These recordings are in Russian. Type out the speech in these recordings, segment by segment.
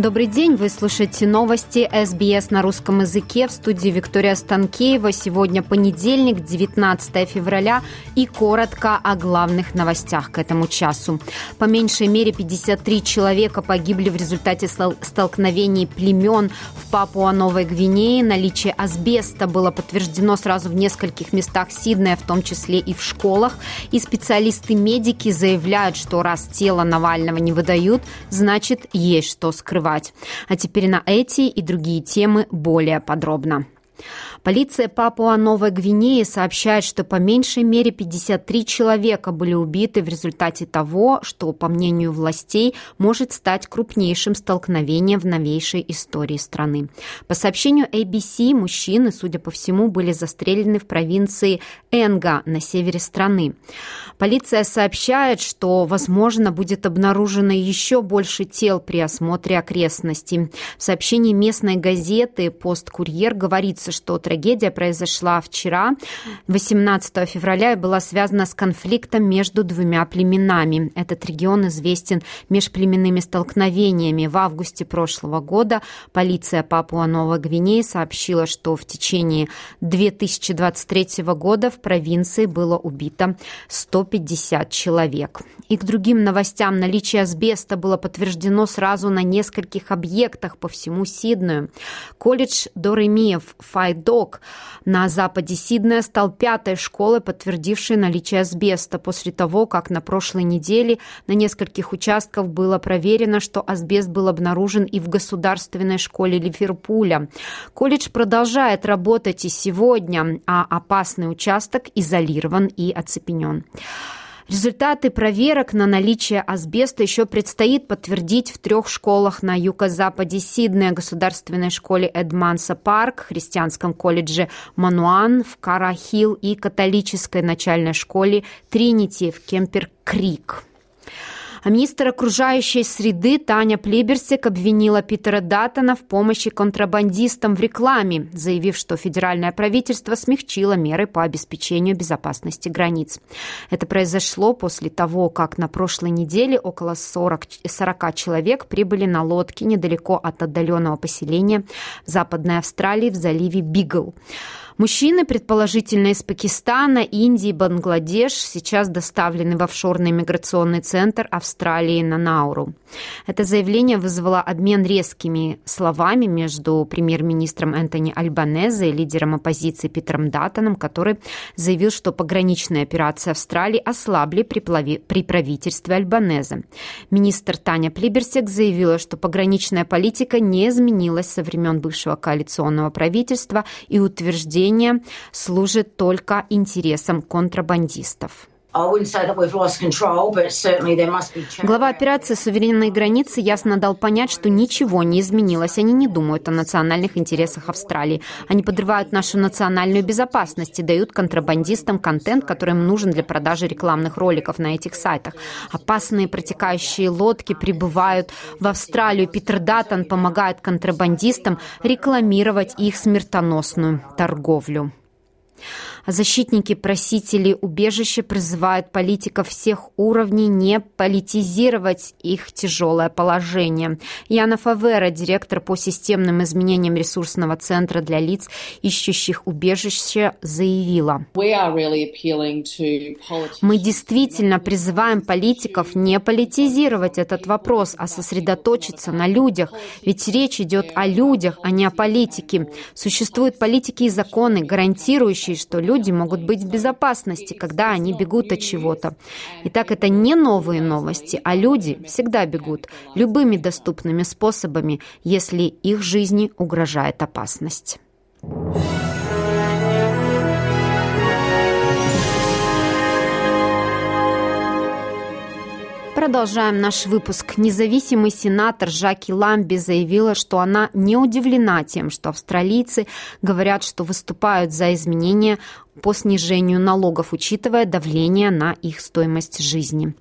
Добрый день, вы слушаете новости СБС на русском языке в студии Виктория Станкеева. Сегодня понедельник, 19 февраля и коротко о главных новостях к этому часу. По меньшей мере 53 человека погибли в результате столкновений племен в Папуа-Новой Гвинее. Наличие асбеста было подтверждено сразу в нескольких местах Сиднея, в том числе и в школах. И специалисты-медики заявляют, что раз тело Навального не выдают, значит есть что скрывать скрывать. А теперь на эти и другие темы более подробно. Полиция Папуа-Новой Гвинеи сообщает, что по меньшей мере 53 человека были убиты в результате того, что, по мнению властей, может стать крупнейшим столкновением в новейшей истории страны. По сообщению ABC, мужчины, судя по всему, были застрелены в провинции Энга на севере страны. Полиция сообщает, что, возможно, будет обнаружено еще больше тел при осмотре окрестностей. В сообщении местной газеты «Посткурьер» говорится, что трагедия произошла вчера, 18 февраля, и была связана с конфликтом между двумя племенами. Этот регион известен межплеменными столкновениями. В августе прошлого года полиция Папуа-Новой Гвинеи сообщила, что в течение 2023 года в провинции было убито 150 человек. И к другим новостям наличие асбеста было подтверждено сразу на нескольких объектах по всему Сиднею. Колледж Доремиев Файдо Восток на западе Сиднея стал пятой школой, подтвердившей наличие асбеста после того, как на прошлой неделе на нескольких участках было проверено, что асбест был обнаружен и в государственной школе Ливерпуля. Колледж продолжает работать и сегодня, а опасный участок изолирован и оцепенен. Результаты проверок на наличие асбеста еще предстоит подтвердить в трех школах на юго-западе Сиднея, государственной школе Эдманса Парк, христианском колледже Мануан в Карахил и католической начальной школе Тринити в Кемпер-Крик. А министр окружающей среды Таня Плиберсик обвинила Питера Даттона в помощи контрабандистам в рекламе, заявив, что федеральное правительство смягчило меры по обеспечению безопасности границ. Это произошло после того, как на прошлой неделе около 40, 40 человек прибыли на лодке недалеко от отдаленного поселения в Западной Австралии в заливе Бигл. Мужчины, предположительно из Пакистана, Индии, Бангладеш, сейчас доставлены в офшорный миграционный центр Австралии на Науру. Это заявление вызвало обмен резкими словами между премьер-министром Энтони Альбанезе и лидером оппозиции Питером Даттоном, который заявил, что пограничные операции Австралии ослабли при, правительстве Альбанезе. Министр Таня Плиберсек заявила, что пограничная политика не изменилась со времен бывшего коалиционного правительства и утверждение населения служит только интересам контрабандистов. Глава операции «Суверенные границы» ясно дал понять, что ничего не изменилось. Они не думают о национальных интересах Австралии. Они подрывают нашу национальную безопасность и дают контрабандистам контент, который им нужен для продажи рекламных роликов на этих сайтах. Опасные протекающие лодки прибывают в Австралию. Питер Даттон помогает контрабандистам рекламировать их смертоносную торговлю. А защитники-просители убежища призывают политиков всех уровней не политизировать их тяжелое положение. Яна Фавера, директор по системным изменениям ресурсного центра для лиц, ищущих убежище, заявила. Мы действительно призываем политиков не политизировать этот вопрос, а сосредоточиться на людях. Ведь речь идет о людях, а не о политике. Существуют политики и законы, гарантирующие, что люди люди могут быть в безопасности, когда они бегут от чего-то. Итак, это не новые новости, а люди всегда бегут любыми доступными способами, если их жизни угрожает опасность. Продолжаем наш выпуск. Независимый сенатор Жаки Ламби заявила, что она не удивлена тем, что австралийцы говорят, что выступают за изменения по снижению налогов, учитывая давление на их стоимость жизни.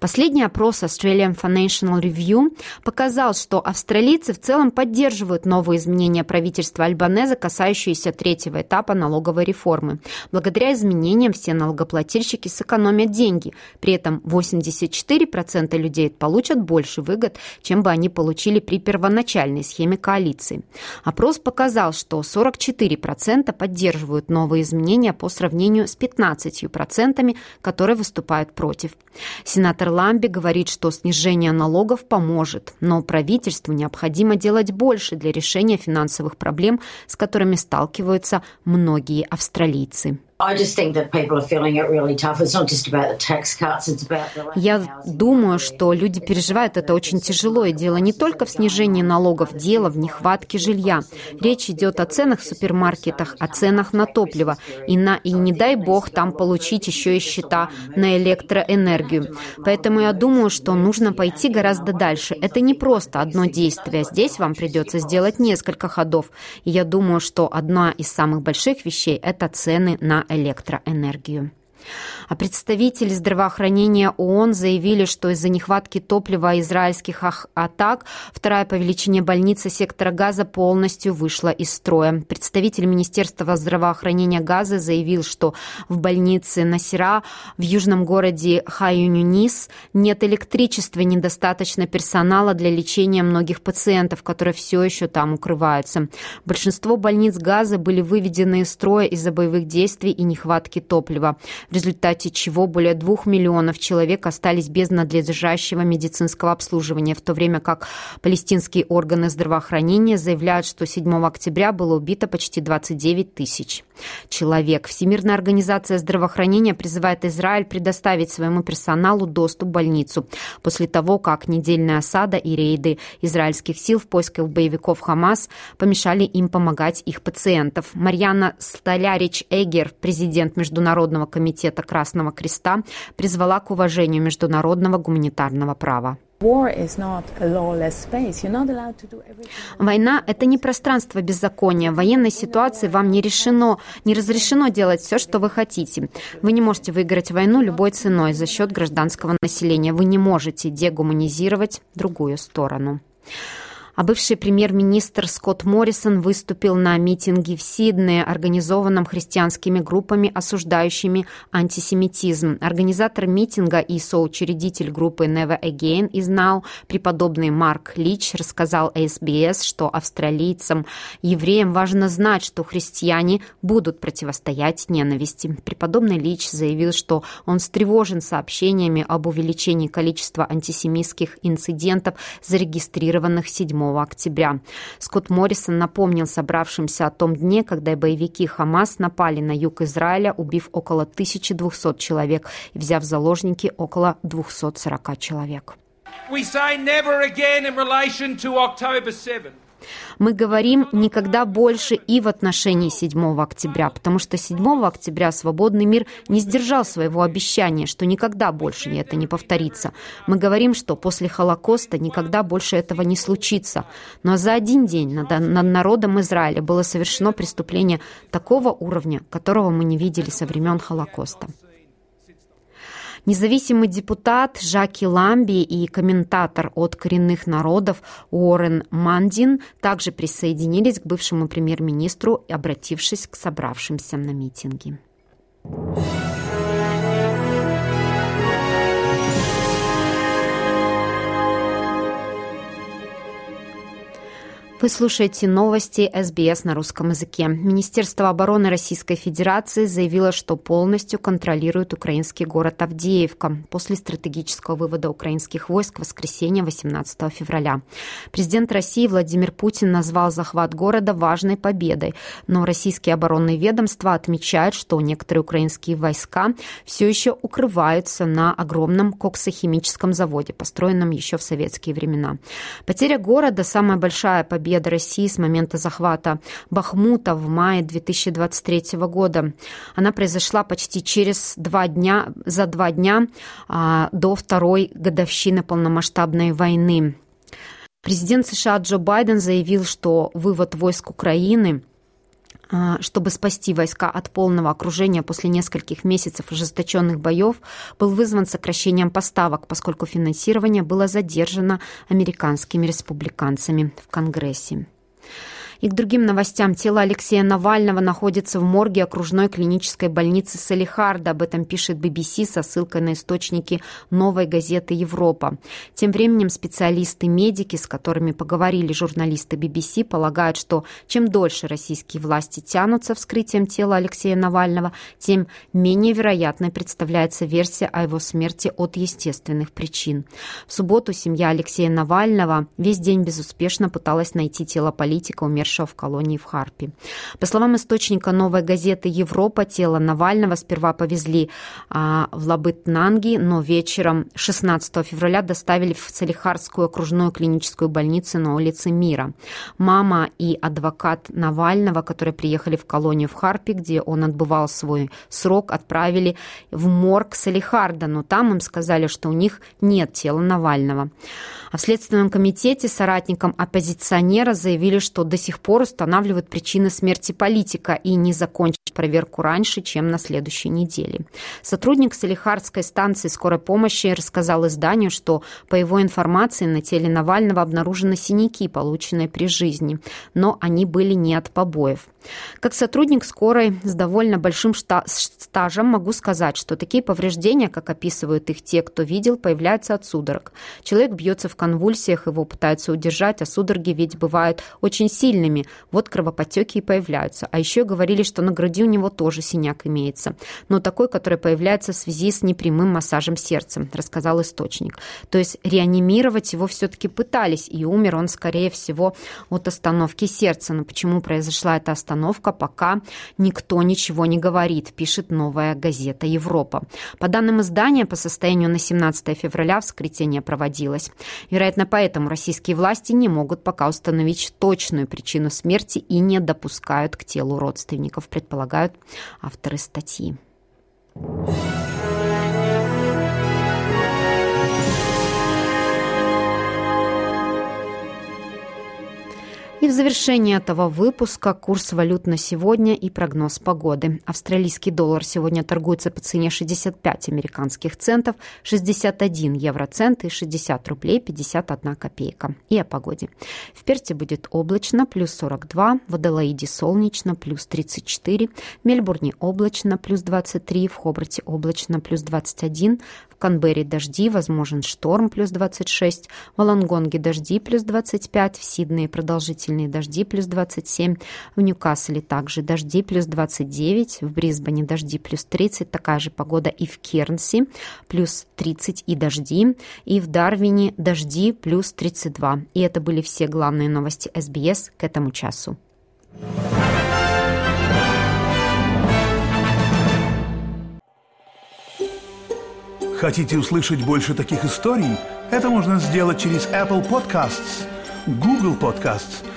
Последний опрос Australian Financial Review показал, что австралийцы в целом поддерживают новые изменения правительства Альбанеза, касающиеся третьего этапа налоговой реформы. Благодаря изменениям все налогоплательщики сэкономят деньги. При этом 84% людей получат больше выгод, чем бы они получили при первоначальной схеме коалиции. Опрос показал, что 44% поддерживают новые изменения по сравнению с 15%, которые выступают против. Сенатор Ламби говорит, что снижение налогов поможет, но правительству необходимо делать больше для решения финансовых проблем, с которыми сталкиваются многие австралийцы. Я думаю, что люди переживают это очень тяжело, и дело не только в снижении налогов, дело в нехватке жилья. Речь идет о ценах в супермаркетах, о ценах на топливо, и, на, и не дай бог там получить еще и счета на электроэнергию. Поэтому я думаю, что нужно пойти гораздо дальше. Это не просто одно действие. Здесь вам придется сделать несколько ходов. И я думаю, что одна из самых больших вещей – это цены на электроэнергию. А представители здравоохранения ООН заявили, что из-за нехватки топлива израильских атак вторая по величине больница сектора Газа полностью вышла из строя. Представитель Министерства здравоохранения Газа заявил, что в больнице Насира в южном городе Хайюнюнис нет электричества, недостаточно персонала для лечения многих пациентов, которые все еще там укрываются. Большинство больниц Газа были выведены из строя из-за боевых действий и нехватки топлива. В результате чего более двух миллионов человек остались без надлежащего медицинского обслуживания, в то время как палестинские органы здравоохранения заявляют, что 7 октября было убито почти 29 тысяч человек. Всемирная организация здравоохранения призывает Израиль предоставить своему персоналу доступ в больницу после того, как недельная осада и рейды израильских сил в поисках боевиков Хамас помешали им помогать их пациентов. Марьяна Столярич-Эгер, президент Международного комитета комитета Красного Креста призвала к уважению международного гуманитарного права. Война – это не пространство беззакония. В военной ситуации вам не решено, не разрешено делать все, что вы хотите. Вы не можете выиграть войну любой ценой за счет гражданского населения. Вы не можете дегуманизировать другую сторону. А бывший премьер-министр Скотт Моррисон выступил на митинге в Сиднее, организованном христианскими группами, осуждающими антисемитизм. Организатор митинга и соучредитель группы Never Again is Now, преподобный Марк Лич, рассказал SBS, что австралийцам, евреям важно знать, что христиане будут противостоять ненависти. Преподобный Лич заявил, что он встревожен сообщениями об увеличении количества антисемитских инцидентов, зарегистрированных 7 октября. Скотт Моррисон напомнил собравшимся о том дне, когда боевики Хамас напали на юг Израиля, убив около 1200 человек и взяв в заложники около 240 человек. We say never again in relation to October 7. Мы говорим никогда больше и в отношении 7 октября, потому что 7 октября свободный мир не сдержал своего обещания, что никогда больше это не повторится. Мы говорим, что после Холокоста никогда больше этого не случится. Но за один день над, над народом Израиля было совершено преступление такого уровня, которого мы не видели со времен Холокоста. Независимый депутат Жаки Ламби и комментатор от коренных народов Уоррен Мандин также присоединились к бывшему премьер-министру, обратившись к собравшимся на митинге. Вы слушаете новости СБС на русском языке. Министерство обороны Российской Федерации заявило, что полностью контролирует украинский город Авдеевка после стратегического вывода украинских войск в воскресенье 18 февраля. Президент России Владимир Путин назвал захват города важной победой, но российские оборонные ведомства отмечают, что некоторые украинские войска все еще укрываются на огромном коксохимическом заводе, построенном еще в советские времена. Потеря города – самая большая победа победы России с момента захвата Бахмута в мае 2023 года. Она произошла почти через два дня, за два дня а, до второй годовщины полномасштабной войны. Президент США Джо Байден заявил, что вывод войск Украины чтобы спасти войска от полного окружения после нескольких месяцев ожесточенных боев, был вызван сокращением поставок, поскольку финансирование было задержано американскими республиканцами в Конгрессе. И к другим новостям. Тело Алексея Навального находится в морге окружной клинической больницы Салихарда. Об этом пишет BBC со ссылкой на источники новой газеты «Европа». Тем временем специалисты-медики, с которыми поговорили журналисты BBC, полагают, что чем дольше российские власти тянутся вскрытием тела Алексея Навального, тем менее вероятной представляется версия о его смерти от естественных причин. В субботу семья Алексея Навального весь день безуспешно пыталась найти тело политика, умершего умершего в колонии в Харпе. По словам источника новой газеты «Европа», тело Навального сперва повезли а, в Лабытнанги, но вечером 16 февраля доставили в Салихарскую окружную клиническую больницу на улице Мира. Мама и адвокат Навального, которые приехали в колонию в Харпе, где он отбывал свой срок, отправили в морг Салихарда, но там им сказали, что у них нет тела Навального. А в Следственном комитете соратникам оппозиционера заявили, что до сих пор устанавливают причины смерти политика и не закончат проверку раньше, чем на следующей неделе. Сотрудник Салихардской станции скорой помощи рассказал изданию, что, по его информации, на теле Навального обнаружены синяки, полученные при жизни, но они были не от побоев. Как сотрудник скорой с довольно большим стажем могу сказать, что такие повреждения, как описывают их те, кто видел, появляются от судорог. Человек бьется в конвульсиях, его пытаются удержать, а судороги ведь бывают очень сильными. Вот кровоподтеки и появляются. А еще говорили, что на груди у него тоже синяк имеется. Но такой, который появляется в связи с непрямым массажем сердца, рассказал источник. То есть реанимировать его все-таки пытались, и умер он, скорее всего, от остановки сердца. Но почему произошла эта остановка, пока никто ничего не говорит, пишет новая газета «Европа». По данным издания, по состоянию на 17 февраля вскрытие проводилось. Вероятно, поэтому российские власти не могут пока установить точную причину смерти и не допускают к телу родственников, предполагают авторы статьи. И в завершении этого выпуска курс валют на сегодня и прогноз погоды. Австралийский доллар сегодня торгуется по цене 65 американских центов, 61 евроцент и 60 рублей 51 копейка. И о погоде. В Перте будет облачно, плюс 42, в Аделаиде солнечно, плюс 34, в Мельбурне облачно, плюс 23, в Хобарте облачно, плюс 21, в Канберре дожди, возможен шторм, плюс 26, в Лонгонге дожди, плюс 25, в Сиднее продолжительный сильные дожди плюс 27, в Ньюкасселе также дожди плюс 29, в Брисбене дожди плюс 30, такая же погода и в Кернси плюс 30 и дожди, и в Дарвине дожди плюс 32. И это были все главные новости СБС к этому часу. Хотите услышать больше таких историй? Это можно сделать через Apple Podcasts, Google Podcasts –